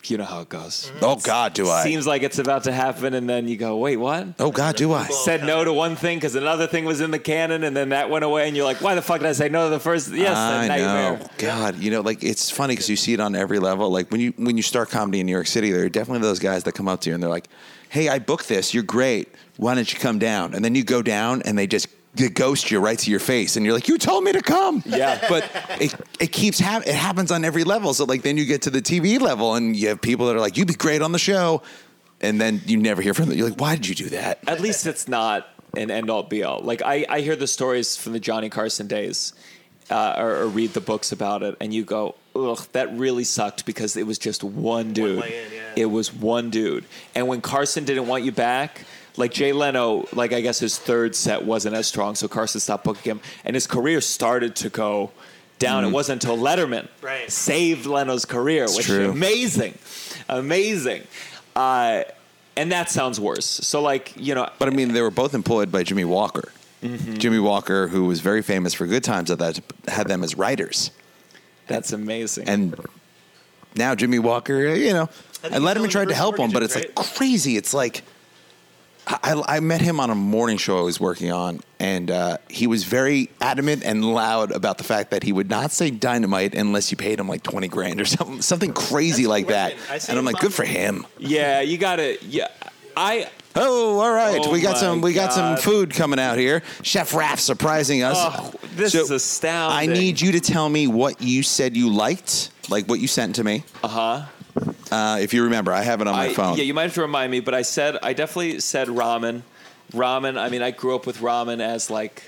You know how it goes. Oh God, do I? Seems like it's about to happen, and then you go, wait, what? oh God, do I? Said no to one thing because another thing was in the canon, and then that went away, and you're like, why the fuck did I say no to the first? Yes, I a nightmare. know. God, you know, like it's funny because you see it on every level. Like when you when you start comedy in New York City, there are definitely those guys that come up to you and they're like, "Hey, I booked this. You're great. Why don't you come down?" And then you go down and they just they ghost you right to your face, and you're like, "You told me to come." Yeah. but it it keeps hap- it happens on every level. So like then you get to the TV level and you have people that are like, "You'd be great on the show," and then you never hear from them. You're like, "Why did you do that?" At least it's not an end all be all. Like I, I hear the stories from the Johnny Carson days, uh, or, or read the books about it, and you go, ugh, that really sucked because it was just one dude. way in, yeah. It was one dude, and when Carson didn't want you back. Like Jay Leno, like I guess his third set wasn't as strong, so Carson stopped booking him, and his career started to go down. It wasn't until Letterman Right. saved Leno's career, which true. is amazing, amazing. Uh, and that sounds worse. So, like you know, But I mean, they were both employed by Jimmie Walker. Jimmie Walker, who was very famous for Good Times at that, had them as writers. That's amazing. And now Jimmie Walker, you know, he's Letterman selling tried to help him, but it's mortgages, like crazy. It's like I, I I met him on a morning show I was working on, and uh, he was very adamant and loud about the fact that he would not say dynamite unless you paid him like twenty grand or something, something crazy That's like that. I And I'm like, good for him. yeah, you gotta. Yeah, I. Oh, all right. Oh we got some. We got some food coming out here. Chef Raph surprising us. Oh, this is astounding. I need you to tell me what you said you liked, like what you sent to me. Uh-huh. Uh, if you remember, I have it on my I, phone. Yeah, you might have to remind me, but I said I definitely said ramen. Ramen. I mean, I grew up with ramen as like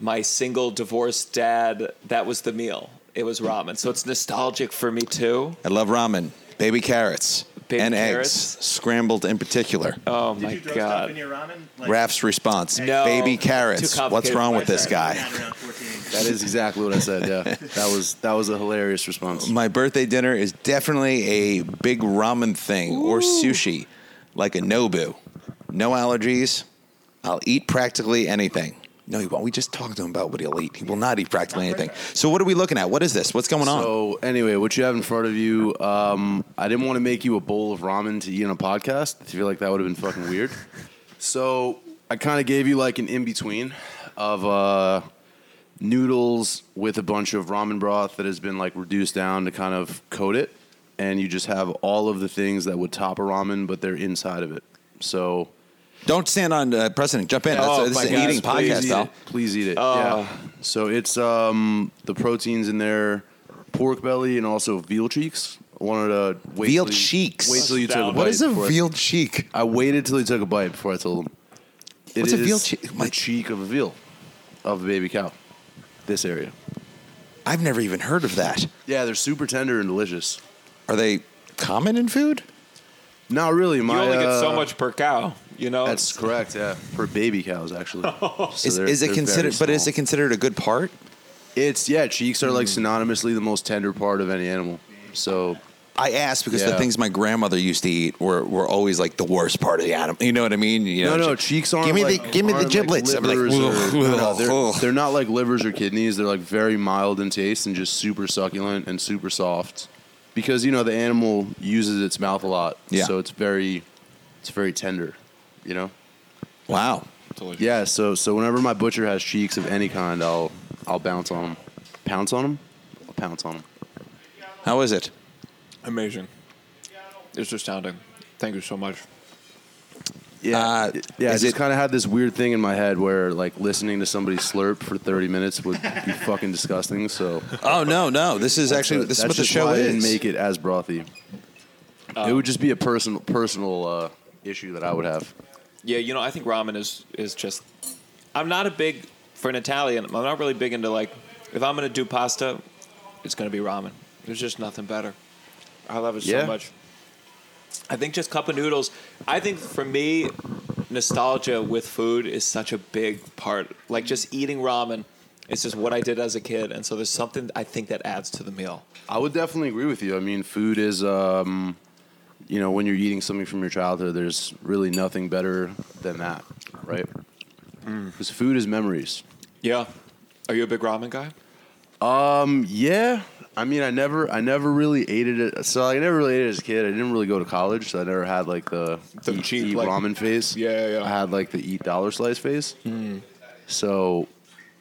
my single divorced dad. That was the meal. It was ramen, so it's nostalgic for me too. I love ramen, baby carrots, Baby and carrots? eggs, scrambled in particular. Oh Did my you throw god. stuff in your ramen? Like, Raph's response: No, baby too carrots. What's wrong with this guy? had around 14. That is exactly what I said. Yeah, that was that was a hilarious response. My birthday dinner is definitely a big ramen thing or sushi, like a Nobu. No allergies. I'll eat practically anything. No, he won't. We just talked to him about what he'll eat. He will not eat practically anything. So what are we looking at? What is this? What's going on? So anyway, what you have in front of you, um, I didn't want to make you a bowl of ramen to eat on a podcast. I feel like that would have been fucking weird. So I kind of gave you like an in between of uh, noodles with a bunch of ramen broth that has been like reduced down to kind of coat it, and you just have all of the things that would top a ramen, but they're inside of it. So Don't stand on uh, precedent. Jump in. That's- Oh, this is an God, eating Please podcast, eat pal. it. Please eat it. Oh. Yeah. So it's um, the proteins in there, pork belly, and also veal cheeks. I wanted to wait. Veal till you- cheeks? Wait till you took a bite. What is a before I- veal cheek? I waited till he took a bite before I told him. It What's a veal cheek? The My- cheek of a veal, of a baby cow. This area. I've never even heard of that. Yeah, they're super tender and delicious. Are they common in food? Not really. You only get so uh, much per cow. You know. That's correct. Yeah, for baby cows actually. So Is, they're- is it they're considered? very But is it considered a good part? It's yeah. Cheeks are like hmm. synonymously the most tender part of any animal. So I asked because the things my grandmother used to eat were, were always like the worst part of the animal. You know what I mean? You know, no, no, she- cheeks aren't. Give me like, the give me the aren't like giblets. I'd like, livers or- no, no, they're, they're not like livers or kidneys. They're like very mild in taste and just super succulent and super soft. Because you know the animal uses its mouth a lot, Yeah. so it's very, it's very tender. You know. wow. Yeah. So so whenever my butcher has cheeks of any kind, I'll I'll bounce on them, pounce on them, I'll pounce on them. How is it? amazing. It's astounding. Thank you so much. Yeah, Uh, yeah. I just it- kind of had this weird thing in my head where like listening to somebody slurp for thirty minutes would be fucking disgusting. So Oh no, no. This is actually this is what the just show why I didn't make it as brothy. it would just be a personal personal uh, issue that I would have. Yeah, you know, I think ramen is is just. I'm not a big for an Italian. I'm not really big into like if I'm gonna do pasta, it's gonna be ramen. There's just nothing better. I love it Yeah. so much. I think just cup of noodles. I think for me, nostalgia with food is such a big part. Like just eating ramen, it's just what I did as a kid, and so there's something I think that adds to the meal. I would definitely agree with you. I mean, food is, um, you know, when you're eating something from your childhood, there's really nothing better than that, right? Because food is memories. Yeah. Are you a big ramen guy? Um, yeah. I mean, I never, I never really ate it. So I never really ate it as a kid. I didn't really go to college, so I never had like the, The eat, cheap, eat like- ramen phase. Yeah, yeah, yeah. I had like the eat dollar slice phase. So,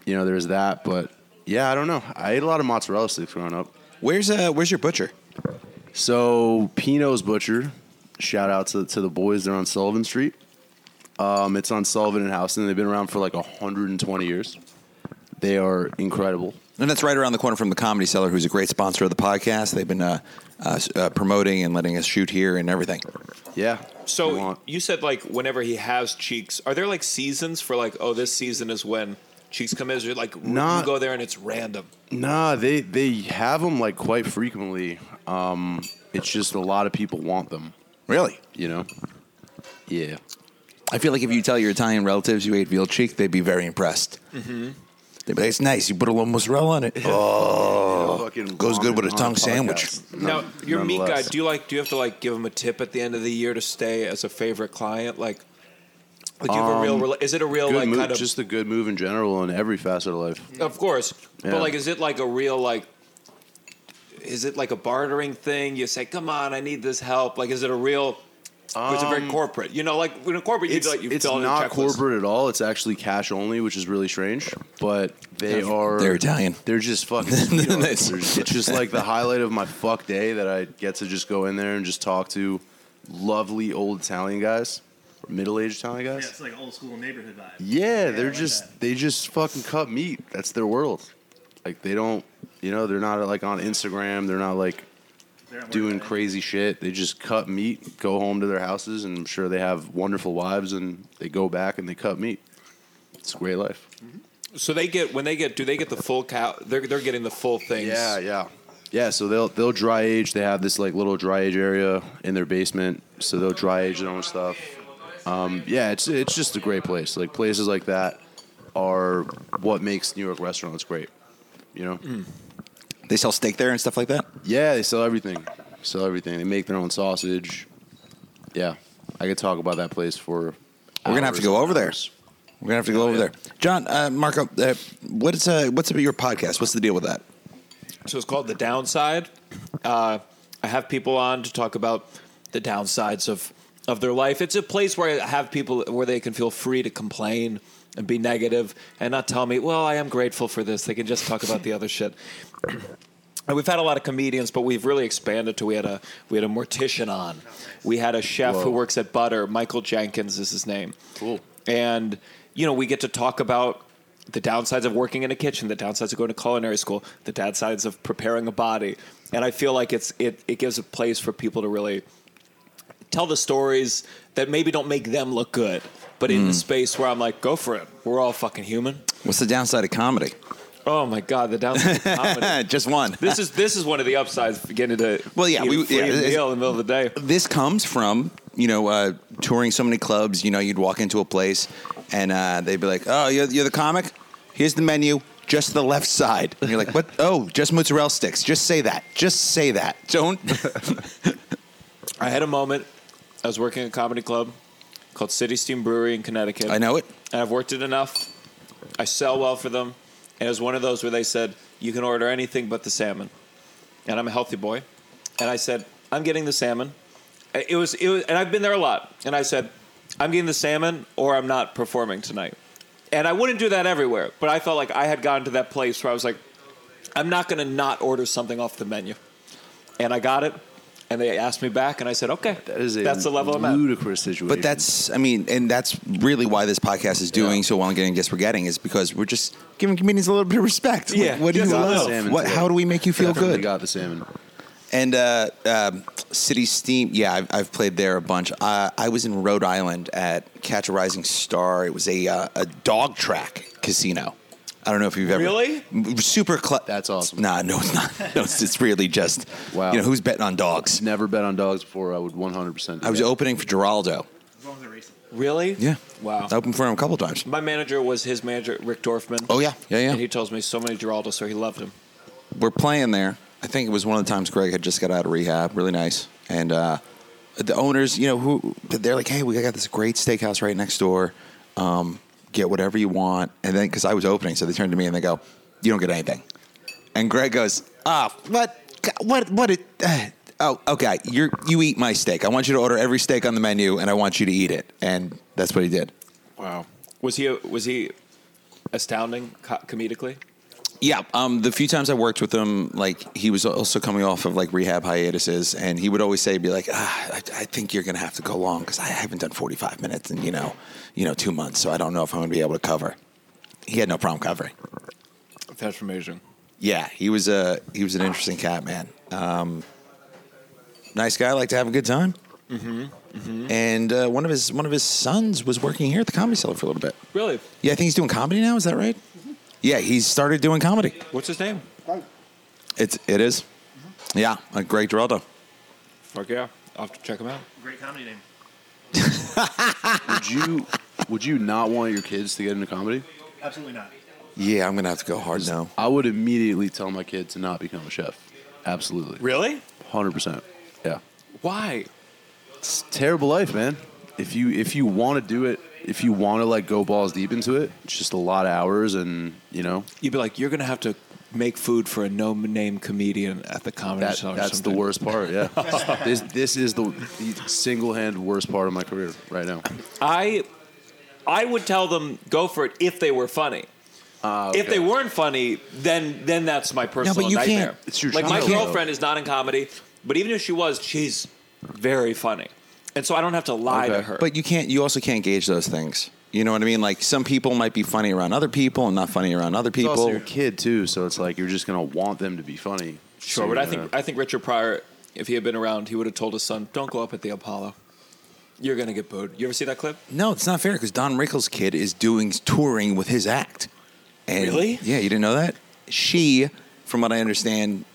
you know, there's that. But yeah, I don't know. I ate a lot of mozzarella sticks growing up. Where's uh Where's your butcher? So Pino's Butcher, shout out to to the boys. They're on Sullivan Street. Um, it's on Sullivan and Houston, and They've been around for like 120 years. They are incredible. And that's right around the corner from the Comedy Cellar, who's a great sponsor of the podcast. They've been uh, uh, uh, promoting and letting us shoot here and everything. Yeah. So You you said like whenever he has cheeks, are there like seasons for like oh this season is when cheeks come in? Or like Not- you go there and it's random. Nah, they they have them like quite frequently. Um, it's just a lot of people want them. Really? You know. Yeah. I feel like if you tell your Italian relatives you ate veal cheek, they'd be very impressed. Mm-hmm. They'd be like, "It's nice. You put a little mozzarella on it. Oh, Fucking goes good with a tongue sandwich." podcast. Now None- your meat guy, do you like? Do you have to like give him a tip at the end of the year to stay as a favorite client? Like, like you have a real? rela- Is it a real Um, like move, kind of? just a good move in general in every facet of life. of course, Yeah. but like, is it like a real like? Is it like a bartering thing? You say, "Come on, I need this help." Like, is it a real? or is it very um, corporate? You know, like when a corporate, you It's, like you it's fill in a not corporate at all. It's actually cash only, which is really strange. But they are They're Italian. They're just fucking. sweethearts. Nice. They're- it's just like the highlight of my fuck day that I get to just go in there and just talk to lovely old Italian guys, or middle aged Italian Yeah, guys. it's like old school neighborhood vibe. Yeah, I they're like just that. they just fucking cut meat. That's their world. Like they don't, you know, they're not like on Instagram. They're not like They're doing about crazy shit. They just cut meat, go home to their houses, and I'm sure they have wonderful wives, and they go back and they cut meat. It's a great life. So they get when they get do they get the full cow? They're they're getting the full things. Yeah, yeah, yeah. So they'll they'll dry age. They have this like little dry age area in their basement, so they'll dry age their own stuff. Um, yeah, it's it's just a great place. Like places like that are what makes New York restaurants great. You know. They sell steak there and stuff like that. Yeah, they sell everything. Sell everything. They make their own sausage. Yeah, I could talk about that place for. We're gonna have to go over there. We're gonna have to go over there. John, uh, Marco, uh, what's uh, what's your podcast? What's the deal with that? So it's called The Downside. Uh, I have people on to talk about the downsides of, of their life. It's a place where I have people where they can feel free to complain and be negative and not tell me, well, I am grateful for this. They can just talk about the other shit. And we've had a lot of comedians, but we've really expanded to we had a we had a mortician on. We had a chef who works at Butter, Michael Jenkins is his name. Cool. And you know, we get to talk about the downsides of working in a kitchen, the downsides of going to culinary school, the downsides of preparing a body. And I feel like it's it, it gives a place for people to really tell the stories that maybe don't make them look good, but in the space where I'm like, go for it. We're all fucking human. What's the downside of comedy? Oh my god, the downside of comedy. Just one. This is this is one of the upsides for getting to Well, yeah, we- a free yeah, it's- in the middle of the day. this comes from you know uh, touring so many clubs. You know, you'd walk into a place and uh, they'd be like, "Oh, you're, you're the comic. Here's the menu, just the left side." And you're like, "What? Oh, just mozzarella sticks. Just say that. Just say that. Don't." I had a moment. I was working at a comedy club called City Steam Brewery in Connecticut. I know it. and I've worked it enough. I sell well for them, and it was one of those where they said you can order anything but the salmon, and I'm a healthy boy, and I said I'm getting the salmon. It was, it was, and I've been there a lot, and I said I'm getting the salmon, or I'm not performing tonight, and I wouldn't do that everywhere, but I felt like I had gotten to that place where I was like, I'm not going to not order something off the menu, and I got it. And they asked me back, and I said, "Okay, That is a that's the level I'm at." ludicrous situation. But that's, I mean, and that's really why this podcast is doing so well and getting guests we're getting is because we're just giving comedians a little bit of respect. Yeah, What, what do you love? Salmon What, today. how do we make you feel Definitely good? Got the salmon. And uh, um, City Steam, yeah, I've, I've played there a bunch. Uh, I was in Rhode Island at Catch a Rising Star. It was a uh, a dog track casino. I don't know if you've ever Really? super. Cl- That's awesome. Nah, no, it's not. No, it's, it's really just. Wow. You know who's betting on dogs? Never bet on dogs before. I would 100. percent I was opening for Giraldo. As long as they're racing. Really? Yeah. Wow. I opened for him a couple times. My manager was his manager, Rick Dorfman. Oh yeah, yeah, yeah. And he tells me so many Giraldo, so he loved him. we're playing there. I think it was one of the times Greg had just got out of rehab. Really nice. And uh, the owners, you know, who they're like, "Hey, we got this great steakhouse right next door. Um, get whatever you want." And then because I was opening, so they turned to me and they go, "You don't get anything." And Greg goes, "Ah, what, what, what? It, uh, oh, okay. You you eat my steak. I want you to order every steak on the menu, and I want you to eat it." And that's what he did. Wow. Was he was he astounding co- comedically? Yeah, um, the few times I worked with him, like he was also coming off of like rehab hiatuses, and he would always say, "Be like, ah, I, I think you're gonna have to go long because I haven't done 45 minutes in you know, you know, two months, so I don't know if I'm gonna be able to cover." He had no problem covering. That's amazing. Yeah, he was a he was an interesting cat, man. Um, nice guy, like to have a good time. Mm-hmm. And uh, one of his one of his sons was working here at the Comedy Cellar for a little bit. Really? Yeah, I think he's doing comedy now. Is that right? Yeah, he started doing comedy. What's his name? It's it is. Yeah, a great Giraldo. Fuck yeah. I'll have to check him out. Great comedy name. Would you would you not want your kids to get into comedy? Absolutely not. Yeah, I'm gonna have to go hard now. I would immediately tell my kid to not become a chef. Absolutely. Really? Hundred percent. Yeah. Why? It's a terrible life, man. If you if you want to do it, if you want to like go balls deep into it, it's just a lot of hours, and you know You'd be like, you're gonna have to make food for a no-name comedian at the comedy that Cellar or that's the worst part. Yeah. this this is the, the single hand worst part of my career right now. I I would tell them go for it if they were funny. Uh, If they weren't funny, then then that's my personal you can't- nightmare. it's your like my child, though. girlfriend is not in comedy, but even if she was, she's very funny, and so I don't have to lie to her. But you can't. You also can't gauge those things. You know what I mean? Like some people might be funny around other people and not funny around other It's also people. your kid too, so it's like you're just gonna want them to be funny. sure, So but I you're think I think Richard Pryor, if he had been around, he would have told his son, "Don't go up at the Apollo. You're gonna get booed." You ever see that clip? No, it's not fair because Don Rickles' kid is doing touring with his act. And Really? Yeah, you didn't know that. She, from what I understand,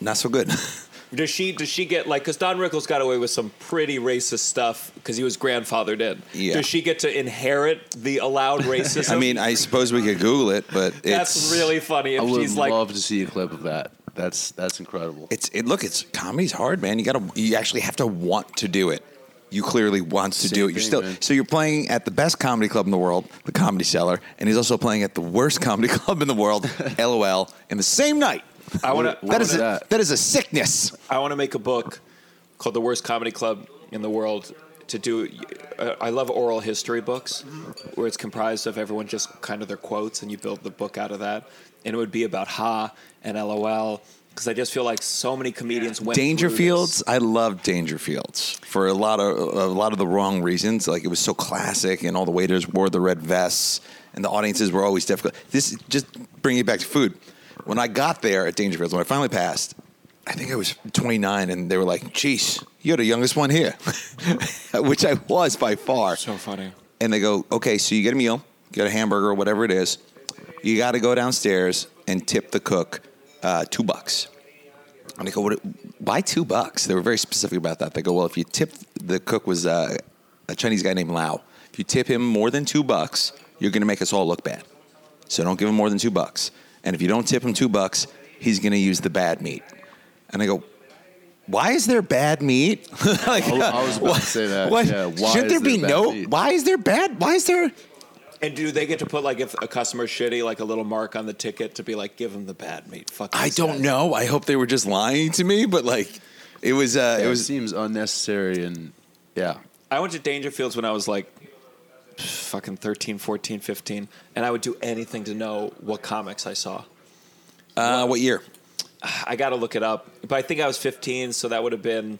not so good. Does she does she get like because Don Rickles got away with some pretty racist stuff because he was grandfathered in. Yeah. Does she get to inherit the allowed racism? I mean, I suppose we could Google it, but it's, that's really funny. If I would she's like, love to see a clip of that. That's that's incredible. It's it. Look, it's comedy's hard, man. You gotta. You actually have to want to do it. You clearly want to Same do it. You're thing, still man. so you're playing at the best comedy club in the world, the Comedy Cellar, and he's also playing at the worst comedy club in the world, LOL, in the same night. I want to. That is is a, that? that is a sickness. I want to make a book called "The Worst Comedy Club in the World." To do, uh, I love oral history books, where it's comprised of everyone just kind of their quotes, and you build the book out of that. And it would be about Ha and LOL, because I just feel like so many comedians went through Dangerfields. I love Dangerfields for a lot of a lot of the wrong reasons. Like it was so classic, and all the waiters wore the red vests, and the audiences were always difficult. This just bring it back to food. When I got there at Dangerfields, when I finally passed, I think I was 29, and they were like, "Geez, you're the youngest one here," which I was by far. So funny. and they go, okay, so you get a meal, get a hamburger or whatever it is. You got to go downstairs and tip the cook uh, two bucks. And they go, what, why two bucks? They were very specific about that. They go, well, if you tip the cook was uh, a Chinese guy named Lao. If you tip him more than two bucks, you're going to make us all look bad. So don't give him more than two bucks. And if you don't tip him two bucks, he's going to use the bad meat. And I go, why is there bad meat? like, I- I was about to say that. What? Yeah, why Should is there be there no? meat? Why is there bad? Why is there? And do they get to put like if a customer's shitty, like a little mark on the ticket to be like, give them the bad meat? Fuck. I don't guys. know. I hope they were just lying to me, but like, it was. Uh, it it was. seems unnecessary and yeah. I went to Dangerfields when I was like fucking 13, 14, 15, and I would do anything to know what comics I saw. Uh, what year? I got to look it up, but I think I was 15, so that would have been,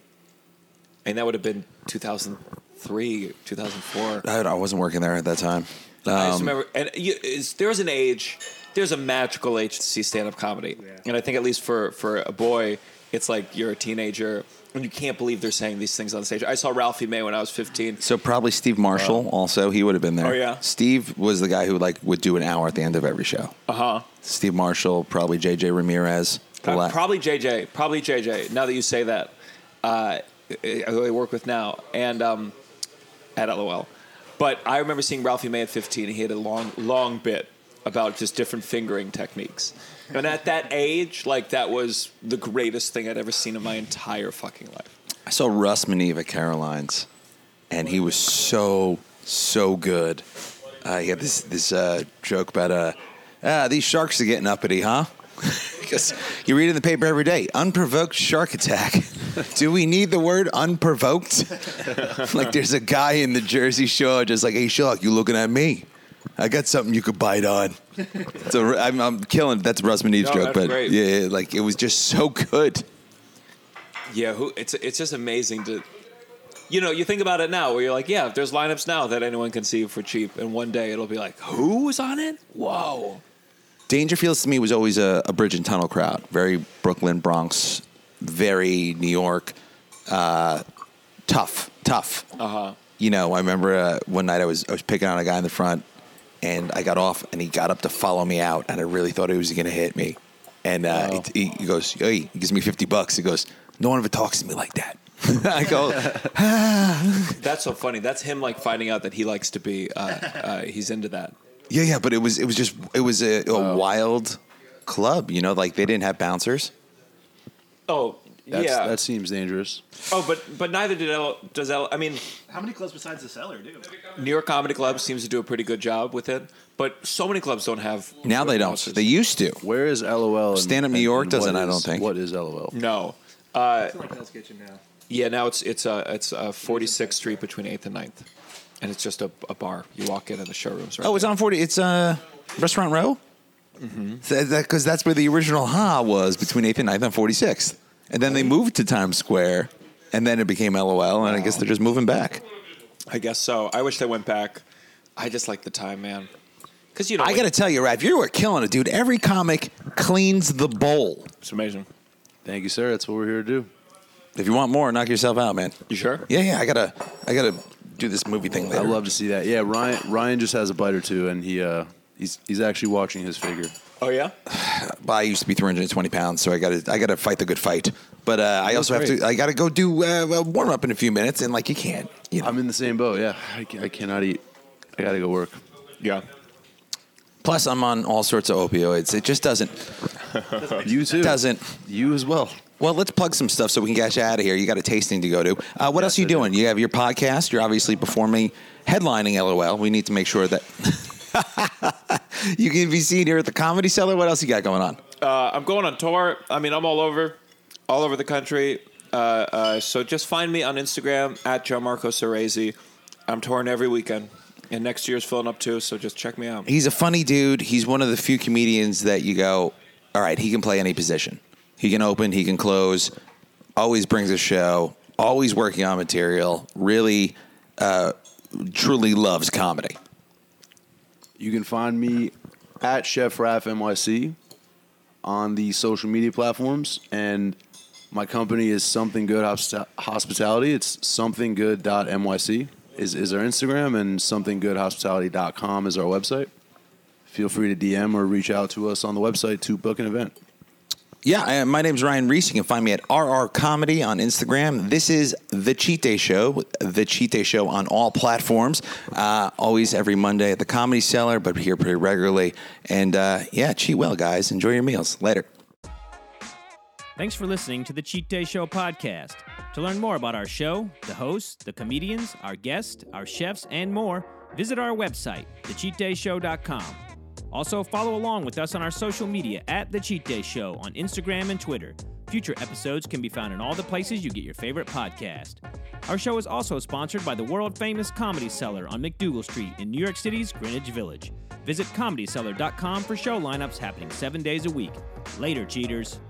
and that would have been 2003, 2004. I, I wasn't working there at that time. I just Um, remember, and you, is, there's an age, there's a magical age to see stand-up comedy, and I think at least for for a boy, it's like you're a teenager and you can't believe they're saying these things on stage. I saw Ralphie May when I was 15. So probably Steve Marshall. also, he would have been there. Oh, yeah? Steve was the guy who like would do an hour at the end of every show. Uh huh. Steve Marshall, probably JJ Ramirez. Uh, probably JJ. Probably JJ. Now that you say that, uh, who I work with now, and um, at LOL. But I remember seeing Ralphie May at 15. He had a long, long bit about just different fingering techniques. And at that age, like that was the greatest thing I'd ever seen in my entire fucking life. I saw Russ Meneve at Caroline's, and he was so so good. Uh, he had this this uh, joke about uh, ah these sharks are getting uppity, huh? Because you read in the paper every day, unprovoked shark attack. Do we need the word unprovoked? like there's a guy in the Jersey Shore just like, hey, shark, you looking at me? I got something you could bite on. So I'm, I'm killing. That's Russ Meneve's No, joke, but great. yeah, like it was just so good. Yeah, who it's it's just amazing to you know, you think about it now where you're like, yeah, there's lineups now that anyone can see for cheap and one day it'll be like, who was on it? Whoa. Dangerfields to me was always a, a bridge and tunnel crowd. Very Brooklyn, Bronx, very New York. Uh, tough, tough. Uh-huh. You know, I remember uh, one night I was I was picking on a guy in the front, and I got off, and he got up to follow me out, and I really thought he was going to hit me. And uh, he, he goes, "Hey," he gives me fifty bucks. He goes, "No one ever talks to me like that." I go, That's so funny. That's him like finding out that he likes to be uh, uh, he's into that. "Yeah, yeah," but it was it was just it was a, a wild club. You know, like they didn't have bouncers. Oh, That's, yeah. That seems dangerous. oh, but but neither did L does L I mean, How many clubs besides the cellar do? New York Comedy Club seems to do a pretty good job with it, but so many clubs don't have Now they don't. bouncers. They used to. Where is LOL? and- Stand Up New and- York and doesn't, what I don't think. What is LOL? No. Uh, It's like Hell's Kitchen now. yeah, now it's it's uh, it's uh, 46th Street between 8th and 9th. And it's just a, a bar. You walk in and the showroom's right Oh, it's there. on forty. It's uh, Restaurant Row. Because that, that's where the original Ha was between eighth and 9th and forty sixth, and then they moved to Times Square, and then it became LOL, and I guess they're just moving back. I guess so. I wish they went back. I just like the time, man. Because you know, I like- got to tell you, Raph, you were killing it, dude. Every comic cleans the bowl. it's amazing. Thank you, sir. That's what we're here to do. If you want more, knock yourself out, man. You sure? Yeah, yeah. I gotta, I gotta do this movie thing later. I love to see that. Yeah, Ryan. Ryan just has a bite or two, and he uh, he's he's actually watching his figure. Oh yeah. But I used to be 320 pounds, so I got to I got to fight the good fight. But uh, I That's also have to I got to go do uh, a warm up in a few minutes, and like you can't, you know. I'm in the same boat. Yeah, I, I cannot eat. I got to go work. Yeah. Plus, I'm on all sorts of opioids. It just doesn't You too. doesn't. You as well. Well, let's plug some stuff so we can get you out of here. You got a tasting to go to. Uh, what else are you I do. doing? You have your podcast. You're obviously performing, headlining LOL. We need to make sure that you can be seen here at the Comedy Cellar. What else you got going on? Uh, I'm going on tour. I mean, I'm all over, all over the country. Uh, uh, so just find me on Instagram at Gianmarco Soresi. I'm touring every weekend, and next year's filling up too. So just check me out. He's a funny dude. He's one of the few comedians that you go, all right, he can play any position. He can open, he can close, always brings a show, always working on material, really, uh, truly loves comedy. You can find me at Chef Raph NYC on the social media platforms, and my company is Something Good Hospi- Hospitality. It's somethinggood.nyc is is our Instagram, and somethinggoodhospitality.com is our website. Feel free to DM or reach out to us on the website to book an event. Yeah, my name's Ryan Reiss. You can find me at RR Comedy on Instagram. This is The Cheat Day Show, The Cheat Day Show on all platforms. Uh, always every Monday at the Comedy Cellar, but here pretty regularly. And uh, yeah, cheat well, guys. Enjoy your meals. Later. Thanks for listening to the Cheat Day Show podcast. To learn more about our show, the hosts, the comedians, our guests, our chefs, and more, visit our website, thecheatdayshow.com. Also, follow along with us on our social media at The Cheat Day Show on Instagram and Twitter. Future episodes can be found in all the places you get your favorite podcast. Our show is also sponsored by the world famous Comedy Cellar on MacDougal Street in New York City's Greenwich Village. Visit comedycellar.com for show lineups happening seven days a week. Later, cheaters.